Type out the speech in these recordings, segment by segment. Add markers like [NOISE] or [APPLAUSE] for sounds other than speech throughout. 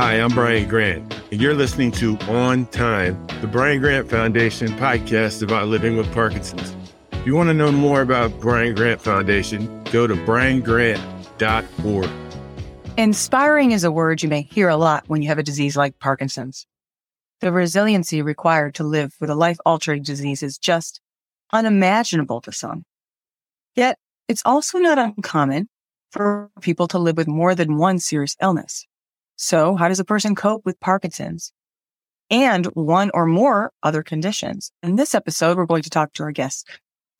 Hi, I'm Brian Grant, and you're listening to On Time, the Brian Grant Foundation podcast about living with Parkinson's. If you want to know more about Brian Grant Foundation, go to briangrant.org. Inspiring is a word you may hear a lot when you have a disease like Parkinson's. The resiliency required to live with a life altering disease is just unimaginable to some. Yet, it's also not uncommon for people to live with more than one serious illness. So, how does a person cope with Parkinson's and one or more other conditions? In this episode, we're going to talk to our guest,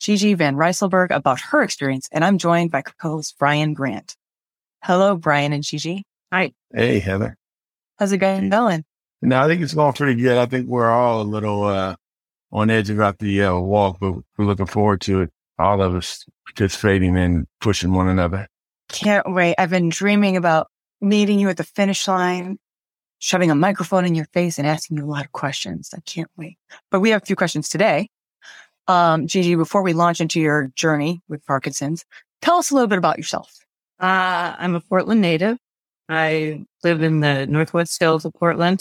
Gigi Van Rysellberghe, about her experience, and I'm joined by co-host Brian Grant. Hello, Brian and Gigi. Hi. Hey, Heather. How's it going? Going? No, I think it's going pretty good. I think we're all a little uh, on edge about the uh, walk, but we're looking forward to it. All of us participating and pushing one another. Can't wait. I've been dreaming about meeting you at the finish line, shoving a microphone in your face and asking you a lot of questions. I can't wait. But we have a few questions today. Um, Gigi, before we launch into your journey with Parkinson's, tell us a little bit about yourself. Uh, I'm a Portland native. I live in the Northwest Hills of Portland.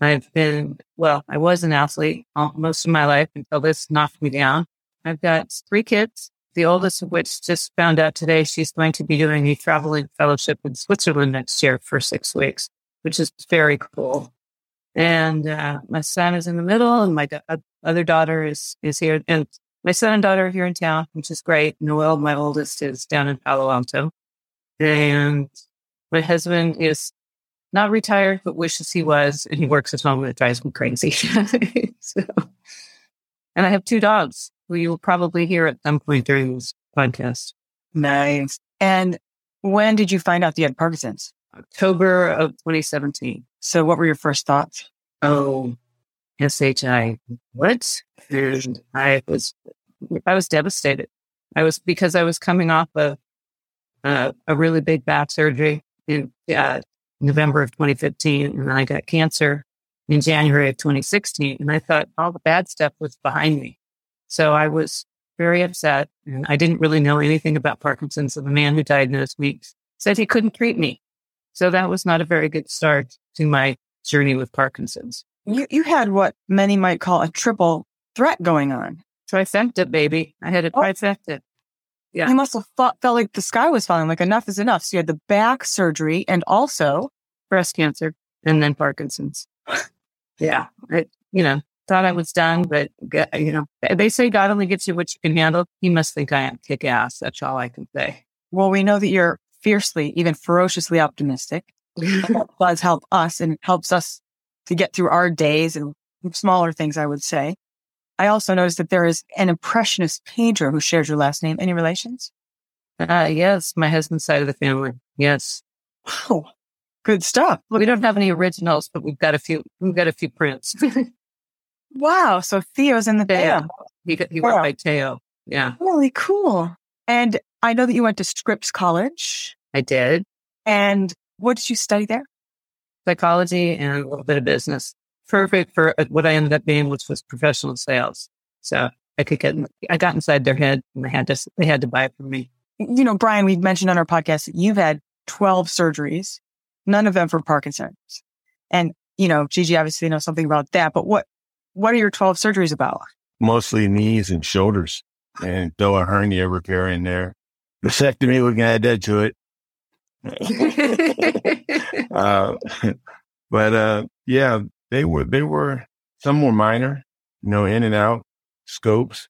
I've been, well, I was an athlete most of my life until this knocked me down. I've got three kids, the oldest of which just found out today she's going to be doing a traveling fellowship in Switzerland next year for six weeks, which is very cool. And uh, my son is in the middle, and my da- other daughter is is here, and my son and daughter are here in town, which is great. Noel, my oldest, is down in Palo Alto, and my husband is not retired, but wishes he was, and he works at home, and it drives me crazy. [LAUGHS] so, and I have two dogs who you will probably hear at some point during this podcast. Nice. And when did you find out you had Parkinson's? October of 2017. So, what were your first thoughts? Oh, SHI. What? And I was, I was devastated. I was because I was coming off of uh, a really big back surgery in uh, November of 2015, and then I got cancer in January of 2016. And I thought all the bad stuff was behind me. So I was very upset, and I didn't really know anything about Parkinson's. And the man who died in diagnosed me said he couldn't treat me. So that was not a very good start to my journey with Parkinson's. You you had what many might call a triple threat going on. Trifecta, baby. I had a oh. trifecta. Yeah. You must have thought, felt like the sky was falling, like enough is enough. So you had the back surgery and also breast cancer and then Parkinson's. [LAUGHS] yeah. I, you know, thought I was done, but you know, they say God only gets you what you can handle. He must think I am kick ass. That's all I can say. Well, we know that you're fiercely, even ferociously optimistic. [LAUGHS] that does help us and helps us to get through our days and smaller things, I would say. I also noticed that there is an impressionist painter who shares your last name. Any relations? Uh, yes, my husband's side of the family. Yes. Wow. Good stuff. we don't have any originals, but we've got a few, we've got a few prints. [LAUGHS] wow. So Theo's in the band. He, he wow. went by Teo. Yeah. Really cool. And I know that you went to Scripps College. I did. And what did you study there? Psychology and a little bit of business perfect for uh, what I ended up being, which was professional sales. So I could get, I got inside their head and they had to, they had to buy it from me. You know, Brian, we've mentioned on our podcast that you've had 12 surgeries, none of them for Parkinson's. And, you know, Gigi obviously knows something about that, but what, what are your 12 surgeries about? Mostly knees and shoulders and throw a hernia repair in there. Vasectomy, we can add that to it. [LAUGHS] uh, [LAUGHS] but, uh, yeah, they were they were some were minor, you know, in and out scopes.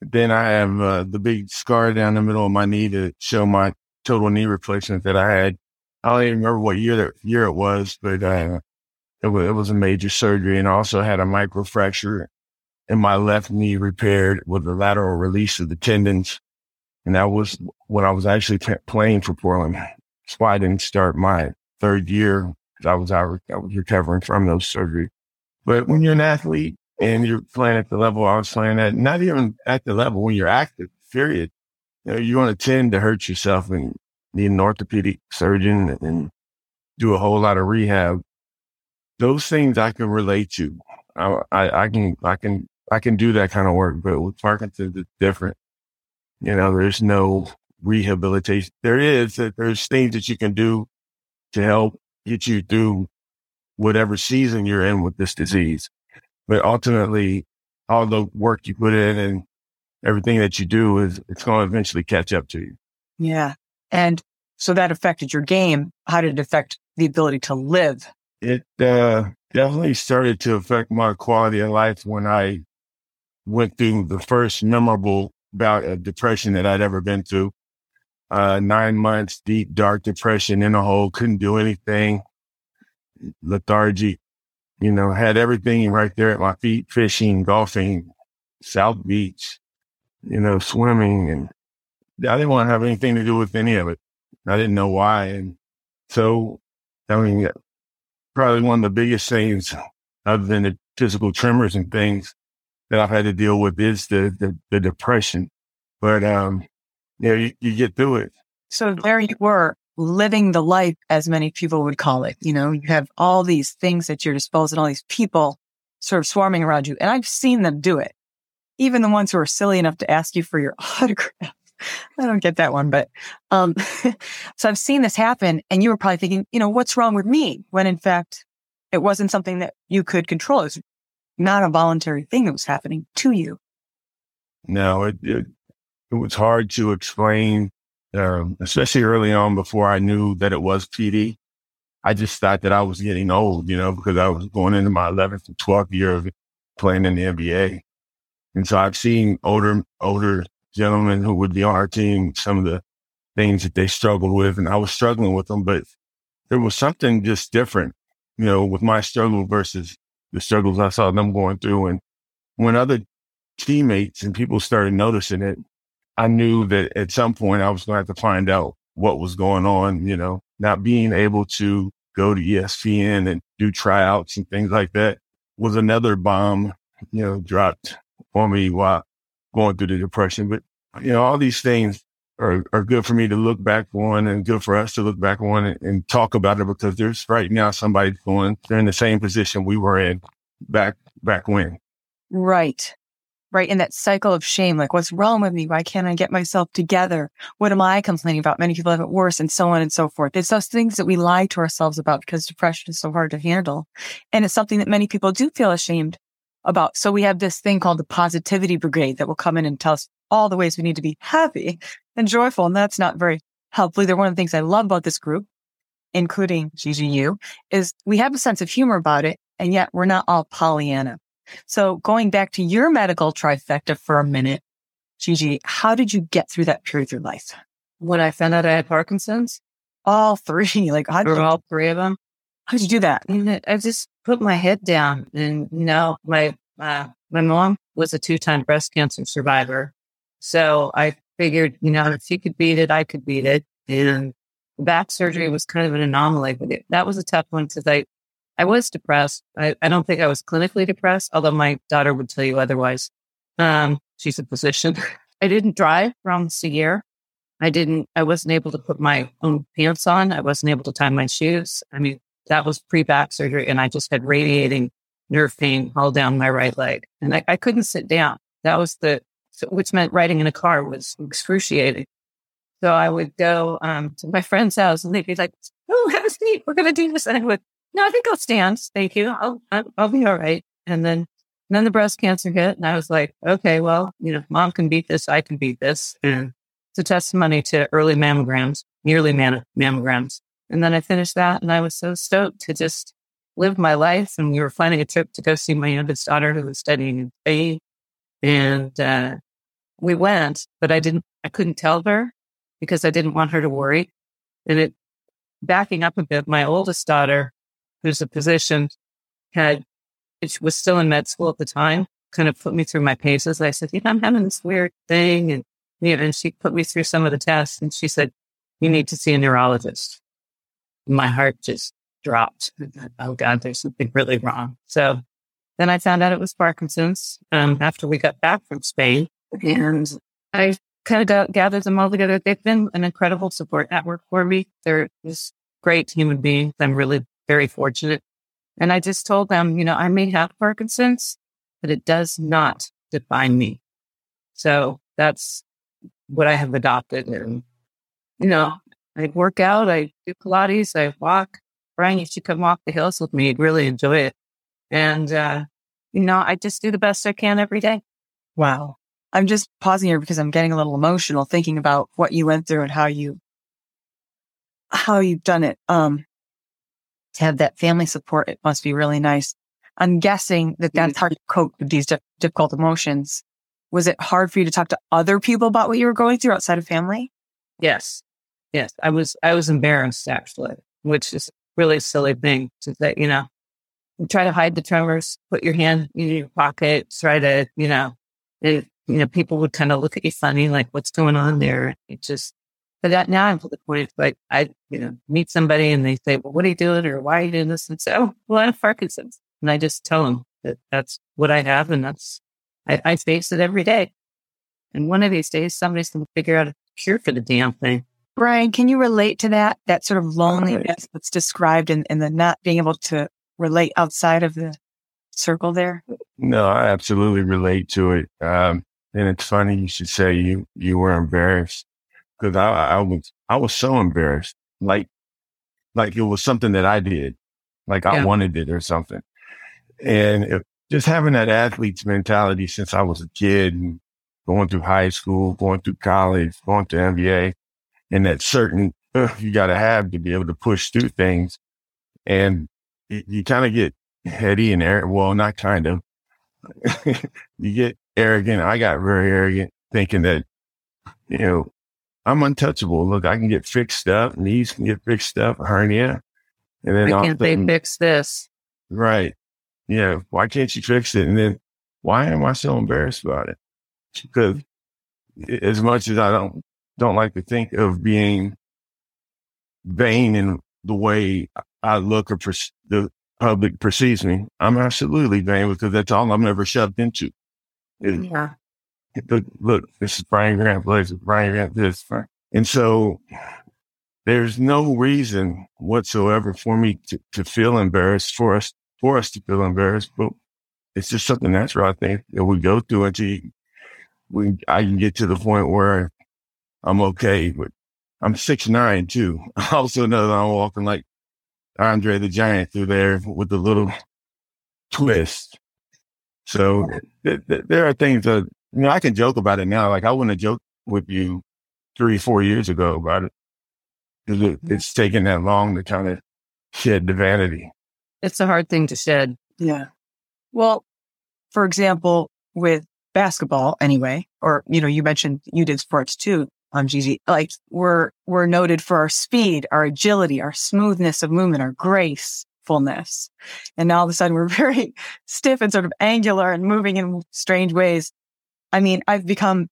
Then I have uh, the big scar down the middle of my knee to show my total knee replacement that I had. I don't even remember what year that year it was, but uh, it was it was a major surgery, and also had a microfracture in my left knee repaired with the lateral release of the tendons, and that was when I was actually t- playing for Portland. That's why I didn't start my third year I was I was recovering from those surgeries. But when you're an athlete and you're playing at the level I was playing at, not even at the level when you're active, period, you know, you're going to tend to hurt yourself and need an orthopedic surgeon and do a whole lot of rehab. Those things I can relate to. I, I, I can, I can, I can do that kind of work, but with Parkinson's, it's different. You know, there's no rehabilitation. There is, there's things that you can do to help get you through whatever season you're in with this disease. But ultimately, all the work you put in and everything that you do is it's going to eventually catch up to you. Yeah. And so that affected your game. How did it affect the ability to live? It uh, definitely started to affect my quality of life when I went through the first memorable bout of depression that I'd ever been through. Uh, nine months, deep, dark depression in a hole, couldn't do anything, lethargy, you know, had everything right there at my feet, fishing, golfing, South Beach, you know, swimming. And I didn't want to have anything to do with any of it. I didn't know why. And so, I mean, probably one of the biggest things other than the physical tremors and things that I've had to deal with is the, the, the depression. But, um, you know, you, you get through it. So there you were living the life as many people would call it. You know, you have all these things at your disposal, and all these people sort of swarming around you. And I've seen them do it. Even the ones who are silly enough to ask you for your [LAUGHS] autograph. I don't get that one, but, um, [LAUGHS] so I've seen this happen and you were probably thinking, you know, what's wrong with me? When in fact, it wasn't something that you could control. It's not a voluntary thing that was happening to you. No, it, it, it was hard to explain, um, especially early on before I knew that it was PD. I just thought that I was getting old, you know, because I was going into my 11th and 12th year of playing in the NBA. And so I've seen older, older gentlemen who would be on our team, some of the things that they struggled with. And I was struggling with them, but there was something just different, you know, with my struggle versus the struggles I saw them going through. And when other teammates and people started noticing it, I knew that at some point I was going to have to find out what was going on, you know, not being able to go to ESPN and do tryouts and things like that was another bomb, you know, dropped on me while going through the depression. But, you know, all these things are, are good for me to look back on and good for us to look back on and, and talk about it because there's right now somebody going, they're in the same position we were in back, back when. Right. Right. In that cycle of shame, like what's wrong with me? Why can't I get myself together? What am I complaining about? Many people have it worse and so on and so forth. It's those things that we lie to ourselves about because depression is so hard to handle. And it's something that many people do feel ashamed about. So we have this thing called the positivity brigade that will come in and tell us all the ways we need to be happy and joyful. And that's not very helpful either. One of the things I love about this group, including GGU, is we have a sense of humor about it. And yet we're not all Pollyanna. So going back to your medical trifecta for a minute, Gigi, how did you get through that period of your life? When I found out I had Parkinson's, all three, [LAUGHS] like you, all three of them. How did you do that? I just put my head down and, you know, my, uh, my mom was a two time breast cancer survivor. So I figured, you know, if she could beat it, I could beat it. And back surgery was kind of an anomaly, but it, that was a tough one because I, I was depressed. I, I don't think I was clinically depressed, although my daughter would tell you otherwise. Um, she's a physician. [LAUGHS] I didn't drive for almost a year. I didn't, I wasn't able to put my own pants on. I wasn't able to tie my shoes. I mean, that was pre back surgery and I just had radiating nerve pain all down my right leg and I, I couldn't sit down. That was the, which meant riding in a car was excruciating. So I would go um, to my friend's house and they'd be like, "Oh, have a seat. We're going to do this." And I would, "No, I think I'll stand. Thank you. I'll I'll be all right." And then then the breast cancer hit, and I was like, "Okay, well, you know, mom can beat this. I can beat this." And it's a testimony to early mammograms, yearly man- mammograms. And then I finished that, and I was so stoked to just live my life. And we were planning a trip to go see my youngest daughter who was studying in Spain, and uh, we went, but I didn't, I couldn't tell her because I didn't want her to worry. And it, backing up a bit, my oldest daughter, who's a physician, had, it was still in med school at the time, kind of put me through my paces. I said, you know, I'm having this weird thing. And, you know, and she put me through some of the tests and she said, you need to see a neurologist. My heart just dropped. Oh God, there's something really wrong. So then I found out it was Parkinson's um, after we got back from Spain. And I kind of got, gathered them all together. They've been an incredible support network for me. They're just great human beings. I'm really very fortunate. And I just told them, you know, I may have Parkinson's, but it does not define me. So that's what I have adopted. And, you know, I work out, I do Pilates, I walk, Brian, you should come walk the hills with me. You'd really enjoy it. And, uh, you know, I just do the best I can every day. Wow. I'm just pausing here because I'm getting a little emotional thinking about what you went through and how you, how you've done it. Um, to have that family support, it must be really nice. I'm guessing that that's hard to cope with these difficult emotions. Was it hard for you to talk to other people about what you were going through outside of family? Yes. Yes. I was, I was embarrassed actually, which is really silly thing to say, you know, try to hide the tremors, put your hand in your pocket, try to, you know, it, you know, people would kind of look at you funny, like, what's going on there? It just, but that now I'm to the point, like, I, you know, meet somebody and they say, well, what are you doing? Or why are you doing this? And say, oh, well, I have Parkinson's. And I just tell them that that's what I have. And that's, I, I face it every day. And one of these days, somebody's going to figure out a cure for the damn thing. Brian, can you relate to that? That sort of loneliness that's described in, in the not being able to relate outside of the circle there? No, I absolutely relate to it. Um, and it's funny you should say you, you were embarrassed because I, I was, I was so embarrassed. Like, like it was something that I did. Like I wanted it or something. And it, just having that athlete's mentality since I was a kid and going through high school, going through college, going to NBA and that certain uh, you got to have to be able to push through things. And you, you kind of get heady and arrogant. Well, not kind of. [LAUGHS] you get arrogant. I got very arrogant thinking that, you know, I'm untouchable. Look, I can get fixed up. Knees can get fixed up, hernia. And then why can't they fix this? Right. Yeah. Why can't you fix it? And then why am I so embarrassed about it? Because as much as I don't don't like to think of being vain in the way I look or per- the public perceives me. I'm absolutely vain because that's all I'm ever shoved into. yeah. Look, look, this is Brian Grant Blaze, Brian Grant this. And so there's no reason whatsoever for me to, to feel embarrassed for us, for us to feel embarrassed, but it's just something natural. I think that we go through until we, I can get to the point where I'm okay. But I'm six nine too. [LAUGHS] I also know that I'm walking like Andre the Giant through there with the little [LAUGHS] twist. So th- th- there are things that you know I can joke about it now. Like I wouldn't have joked with you three, four years ago about it because it, it's taken that long to kind of shed the vanity. It's a hard thing to shed. Yeah. Well, for example, with basketball anyway, or, you know, you mentioned you did sports too on Gigi. Like we're, we're noted for our speed, our agility, our smoothness of movement, our gracefulness. And now all of a sudden we're [LAUGHS] very stiff and sort of angular and moving in strange ways. I mean, I've become,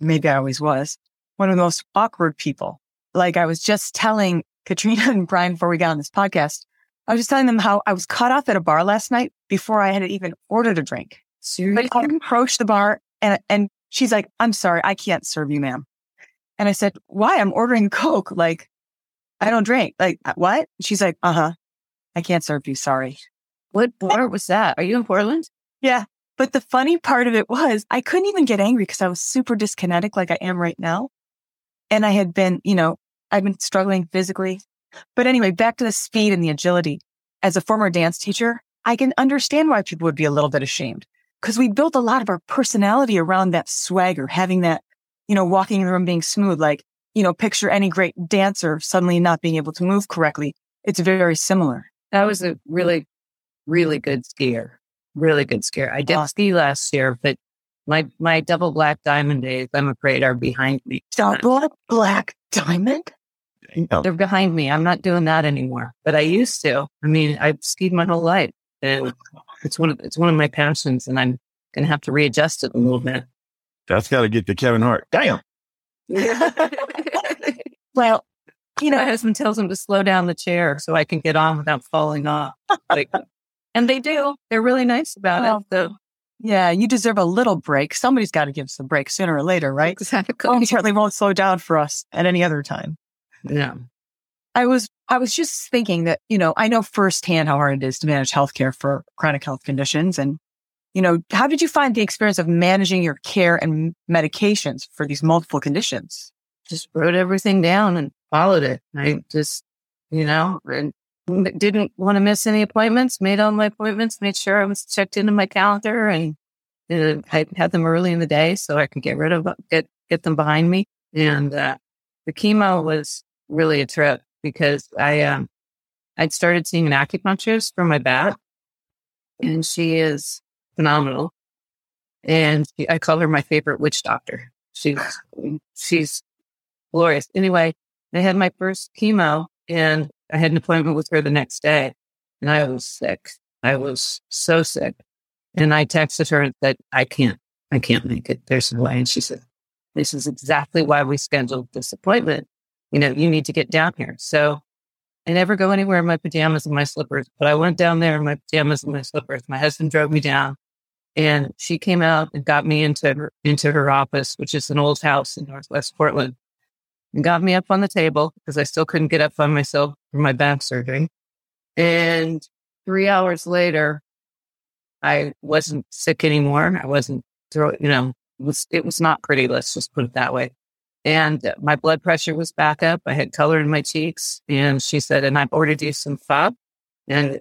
maybe I always was, one of the most awkward people. Like I was just telling Katrina [LAUGHS] and Brian before we got on this podcast, I was just telling them how I was cut off at a bar last night before I had even ordered a drink. Seriously? I approached the bar and, and she's like, I'm sorry, I can't serve you, ma'am. And I said, why? I'm ordering [LAUGHS] Coke. Like, I don't drink. Like, uh, what? She's like, uh huh. I can't serve you. Sorry. What [LAUGHS] bar was that? Are you in Portland? Yeah. But the funny part of it was I couldn't even get angry because I was super dyskinetic like I am right now. And I had been, you know, I've been struggling physically. But anyway, back to the speed and the agility. As a former dance teacher, I can understand why people would be a little bit ashamed because we built a lot of our personality around that swagger, having that you know, walking in the room being smooth, like, you know, picture any great dancer suddenly not being able to move correctly. It's very similar. That was a really, really good skier. Really good skier. I did ski last year, but my my double black diamond days, I'm afraid, are behind me. Double black diamond? They're behind me. I'm not doing that anymore. But I used to. I mean, I've skied my whole life. And it's one of it's one of my passions and I'm gonna have to readjust it a little bit. That's got to get to Kevin Hart. Damn. [LAUGHS] well, you know, my husband tells him to slow down the chair so I can get on without falling off. Like, [LAUGHS] and they do. They're really nice about well, it. So. Yeah, you deserve a little break. Somebody's got to give us a break sooner or later, right? Exactly. Well, certainly won't slow down for us at any other time. Yeah. I was I was just thinking that, you know, I know firsthand how hard it is to manage healthcare for chronic health conditions. And you know, how did you find the experience of managing your care and medications for these multiple conditions? Just wrote everything down and followed it. I just, you know, didn't want to miss any appointments, made all my appointments, made sure I was checked into my calendar and I had them early in the day so I could get rid of, get, get them behind me. And, uh, the chemo was really a trip because I, um, I'd started seeing an acupuncturist for my back and she is phenomenal. And I call her my favorite witch doctor. She's, [LAUGHS] she's glorious. Anyway, I had my first chemo and I had an appointment with her the next day and I was sick. I was so sick. And I texted her and said, I can't, I can't make it. There's no way. And she said, this is exactly why we scheduled this appointment. You know, you need to get down here. So I never go anywhere in my pajamas and my slippers, but I went down there in my pajamas and my slippers. My husband drove me down and she came out and got me into her, into her office, which is an old house in Northwest Portland and got me up on the table because I still couldn't get up by myself for my back surgery. And three hours later, I wasn't sick anymore. I wasn't, throw, you know, it was, it was not pretty. Let's just put it that way. And my blood pressure was back up. I had color in my cheeks. And she said, and I've ordered you some pho. And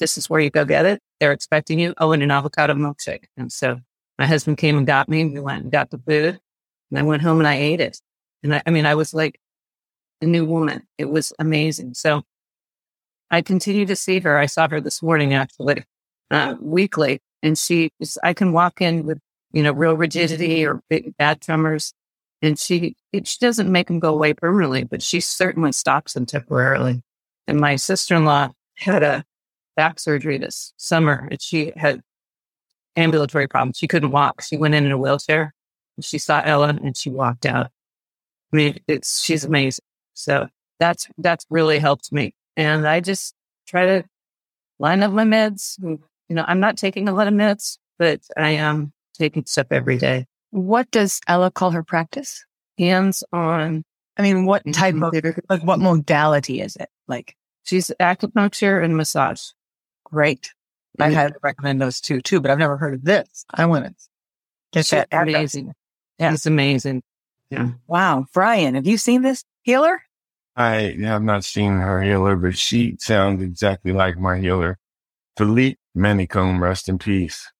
this is where you go get it. They're expecting you. Oh, and an avocado milkshake. And so my husband came and got me. We went and got the food. And I went home and I ate it. And I, I mean, I was like a new woman. It was amazing. So I continue to see her. I saw her this morning actually, uh, weekly, and she is, I can walk in with, you know, real rigidity or big, bad tremors. And she, it, she doesn't make them go away permanently, but she certainly stops them temporarily. And my sister-in-law had a back surgery this summer and she had ambulatory problems. She couldn't walk. She went in in a wheelchair. She saw Ella and she walked out. I mean, it's, she's amazing. So that's, that's really helped me. And I just try to line up my meds. You know, I'm not taking a lot of meds, but I am taking stuff every day. What does Ella call her practice? Hands on. I mean, what type mm-hmm. of, like, what modality is it? Like, she's acupuncture and massage. Great. I had recommend those two too, but I've never heard of this. I want to get that. Amazing. Yeah. It's amazing. Yeah. Wow. Brian, have you seen this healer? I have not seen her healer, but she sounds exactly like my healer. Philippe Manicombe, rest in peace.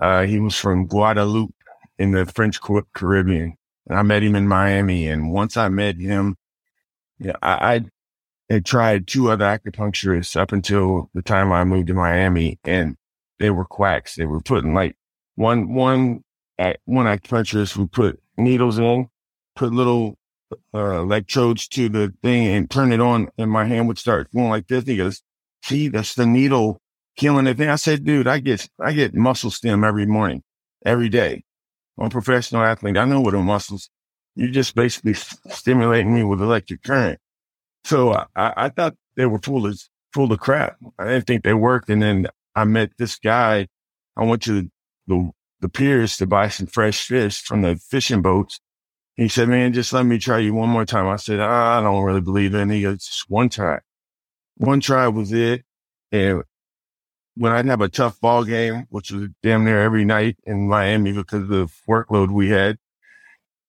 Uh, he was from Guadeloupe in the French Caribbean. And I met him in Miami. And once I met him, yeah, I, I had tried two other acupuncturists up until the time I moved to Miami and they were quacks. They were putting like one, one, one acupuncturist would put needles in put little uh, electrodes to the thing and turn it on, and my hand would start going like this. He goes, "See, that's the needle killing the thing." I said, "Dude, I get I get muscle stim every morning, every day. I'm a professional athlete. I know what are muscles. You're just basically stimulating me with electric current." So uh, I, I thought they were full of full of crap. I didn't think they worked. And then I met this guy. I went to the, the, piers to buy some fresh fish from the fishing boats he said, man, just let me try you one more time. I said, I don't really believe it. And he goes, just one try. One try was it. And when I'd have a tough ball game, which was damn near every night in Miami because of the workload we had,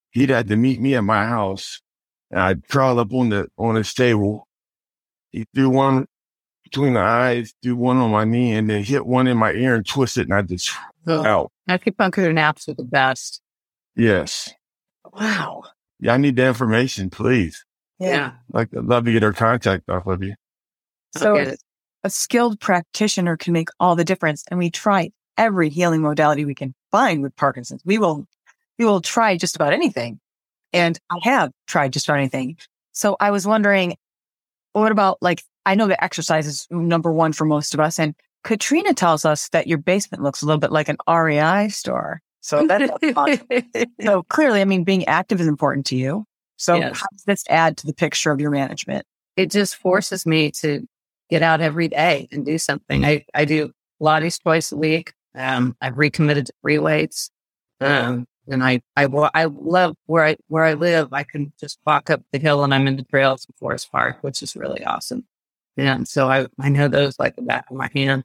he'd had to meet me at my house and I'd crawl up on the, on his table. He threw one between the eyes, threw one on my knee and then hit one in my ear and twisted, it and I just oh, out. Acupuncture naps are the best. Yes. Wow. Yeah, I need the information, please. Yeah. Like, I'd love to get her contact off of you. So a skilled practitioner can make all the difference. And we try every healing modality we can find with Parkinson's. We will, we will try just about anything. And I have tried just about anything. So I was wondering, what about like, I know that exercise is number one for most of us. And Katrina tells us that your basement looks a little bit like an REI store. So that is so [LAUGHS] clearly, I mean, being active is important to you. So yes. how does this add to the picture of your management? It just forces me to get out every day and do something. I, I do Pilates twice a week. Um, I've recommitted to free weights. Um, and I, I, I love where I, where I live. I can just walk up the hill and I'm in the trails in Forest Park, which is really awesome. And so I, I know those like the back of my hand.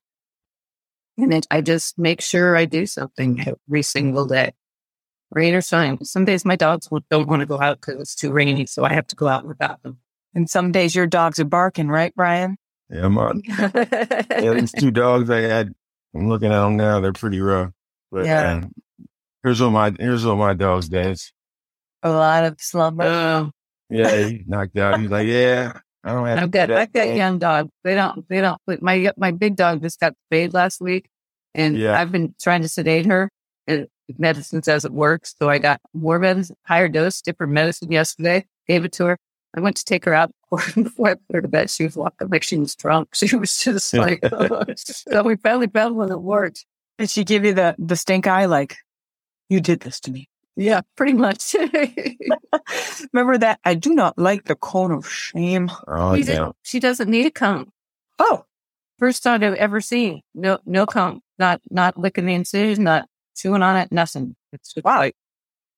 And it, I just make sure I do something every single day. Rain or shine. Some days my dogs don't want to go out because it's too rainy, so I have to go out without them. And some days your dogs are barking, right, Brian? Yeah, my, yeah, these two [LAUGHS] dogs I had, I'm looking at them now. They're pretty rough. But Yeah. um, here's what my here's what my dog's dance. A lot of slumber. Oh, Yeah, he knocked out. He's like, yeah, I don't have. I've to got that I've got young dogs. They don't they don't my my big dog just got spayed last week, and Yeah. I've been trying to sedate her. And medicine says it works, so I got more medicine, higher dose, different medicine yesterday. Gave it to her. I went to take her out before, [LAUGHS] before I put her to bed. She was walking like she was drunk. [LAUGHS] She was just like, [LAUGHS] so we finally found one that worked. Did she give you the, the stink eye? Like, you did this to me. Yeah, [LAUGHS] pretty much. Remember that? I do not like the cone of shame. Oh, she, yeah. she doesn't need a cone. Oh, First time I've ever seen. No, no cone. Not, not licking the incision, not chewing on it, nothing. It's just wow. like,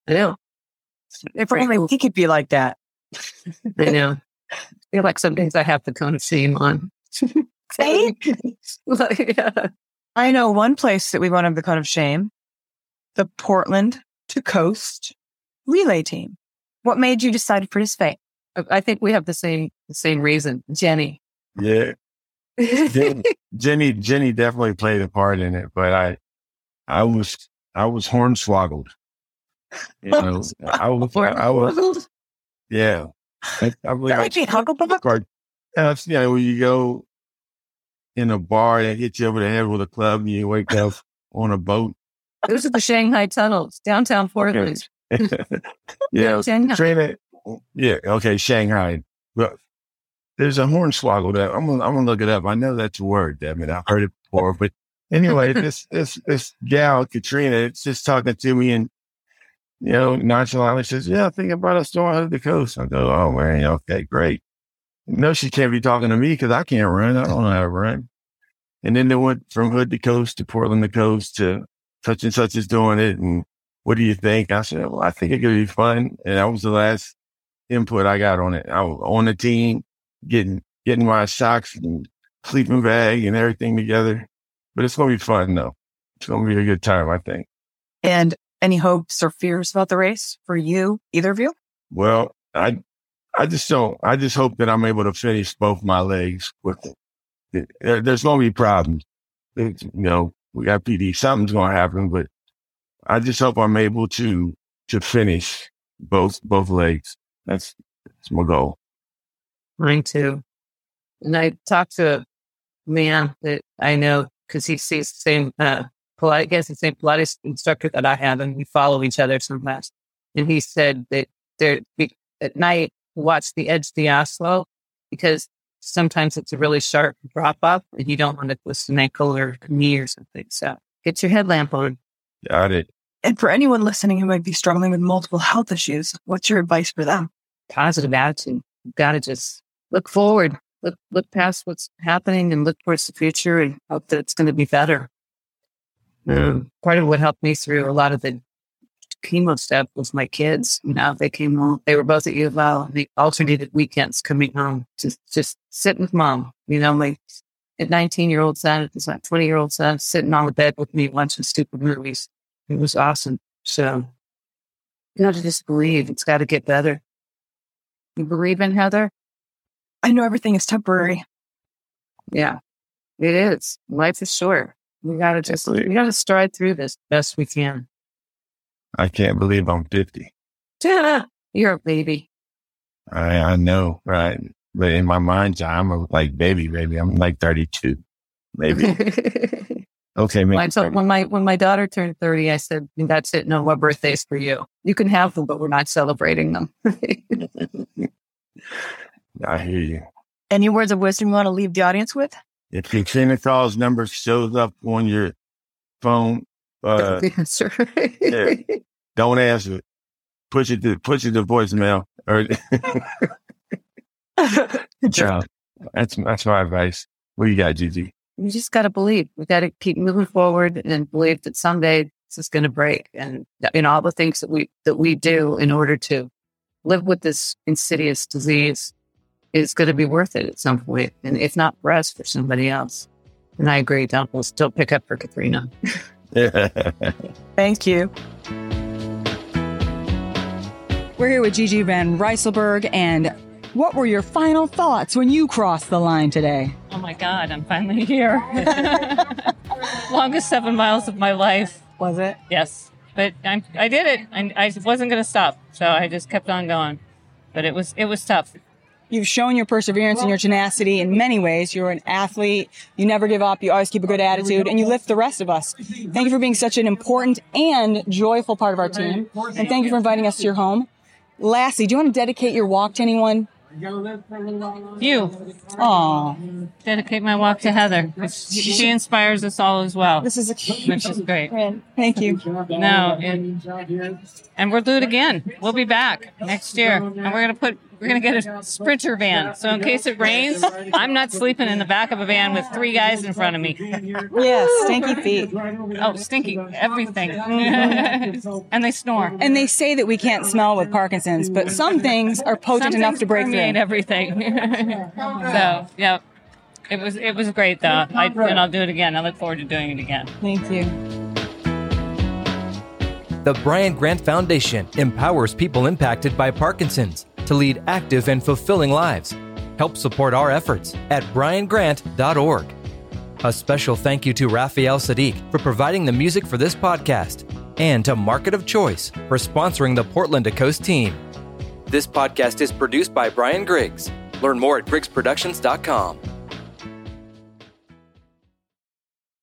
I know. If only we could be like that. I know. I feel like some days I have the cone of shame on. [LAUGHS] Same. [LAUGHS] Like, yeah. I know one place that we won't have the cone of shame the Portland to Coast relay team. What made you decide to participate? I- I think we have the same, the same reason. Jenny. Yeah. Jenny, [LAUGHS] Jenny, Jenny definitely played a part in it, but I, I was, I was hornswoggled. You know, I [LAUGHS] was, I was, yeah. I, I believe That I, might be or, uh, you know, when you go in a bar and hit you over the head with a club and you wake up on a boat. Those are the Shanghai tunnels, downtown Portland. [LAUGHS] [LAUGHS] yeah. Shanghai. Trina, yeah, okay, Shanghai. But there's a horn hornswoggle that I'm gonna, I'm gonna look it up. I know that's a word, damn it. I've heard it before. But anyway, [LAUGHS] this this this gal, Katrina, it's just talking to me and you know, nonchalantly says, Yeah, I think about us going out of the coast. I go, Oh man, okay, great. No, she can't be talking to me because I can't run. I don't know how to run. And then they went from hood to coast to Portland to coast to such and such is doing it. And what do you think? I said, well, I think it could be fun. And that was the last input I got on it. I was on the team, getting, getting my socks and sleeping bag and everything together. But it's going to be fun though. It's going to be a good time, I think. And any hopes or fears about the race for you, either of you? Well, I, I just don't, I just hope that I'm able to finish both my legs with it. There, there's going to be problems. It's, you know, we got PD. Something's going to happen, but I just hope I'm able to, to finish both, both legs. That's, that's my goal. Mine too. And I talked to a man that I know because he sees the same, uh, Pilates, I guess the same Pilates instructor that I have, and we follow each other sometimes. And he said that there at night watch the edge of the asphalt because sometimes it's a really sharp drop off, and you don't want to twist an ankle or knee or something. So get your headlamp on. Got it. And for anyone listening who might be struggling with multiple health issues, what's your advice for them? Positive attitude. You've got to just look forward, look look past what's happening, and look towards the future, and hope that it's going to be better. Um, part of what helped me through a lot of the chemo stuff with my kids. You know, they came home. They were both at U of L. and They alternated weekends coming home, just just sitting with mom. You know, my 19 year old son, it's my 20 year old son, sitting on the bed with me watching stupid movies. It was awesome. So you got to just believe it's got to get better. You believe in Heather? I know everything is temporary. Yeah, it is. Life is short. We got to just, we got to stride through this best we can. I can't believe I'm 50. [LAUGHS] You're a baby. I, I know, right? But in my mind's eye, I'm a, like baby, baby. I'm like 32, maybe. [LAUGHS] Okay, When, I maybe. when my when my daughter turned 30, I said, That's it. No more birthdays for you. You can have them, but we're not celebrating them. [LAUGHS] I hear you. Any words of wisdom you want to leave the audience with? If your Santa Claus number shows up on your phone, uh, That's answer. [LAUGHS] yeah. don't answer it. Push it to push it to voicemail. Or [LAUGHS] yeah, that's that's my advice. What you got, Gigi? You just got to believe. We got to keep moving forward and believe that someday this is going to break. And in all the things that we that we do in order to live with this insidious disease is going to be worth it at some point. And if not for us, for somebody else. And I agree. Don't we'll still pick up for Katrina. [LAUGHS] [LAUGHS] Thank you. We're here with Gigi Van Rysellberghe. And what were your final thoughts when you crossed the line today? Oh my my God, I'm finally here. [LAUGHS] Longest seven miles of my life. Was it? Yes. But I'm, I did it. I, I wasn't going to stop. So I just kept on going. But it was, it was tough. You've shown your perseverance and your tenacity in many ways. You're an athlete. You never give up. You always keep a good attitude and you lift the rest of us. Thank you for being such an important and joyful part of our team. And thank you for inviting us to your home. Lastly, do you want to dedicate your walk to anyone? You Oh, dedicate my walk to Heather. She inspires us all as well, this is a which is great. Thank you. No, and, and we'll do it again. We'll be back next year, and we're gonna put we're gonna get a sprinter van. So in case it rains, I'm not sleeping in the back of a van with three guys in front of me. Yes, stinky feet. Oh, stinky everything, [LAUGHS] and they snore. And they say that we can't smell with Parkinson's, but some things are potent Some enough to break permeate through. everything. [LAUGHS] so yeah, it was it was great though. I, and I'll do it again. I look forward to doing it again. Thank you. The Brian Grant Foundation empowers people impacted by Parkinson's to lead active and fulfilling lives. Help support our efforts at briangrant.org. A special thank you to Raphael Saadiq for providing the music for this podcast and to Market of Choice for sponsoring the Portland to Coast team. This podcast is produced by Brian Griggs. Learn more at griggsproductions.com.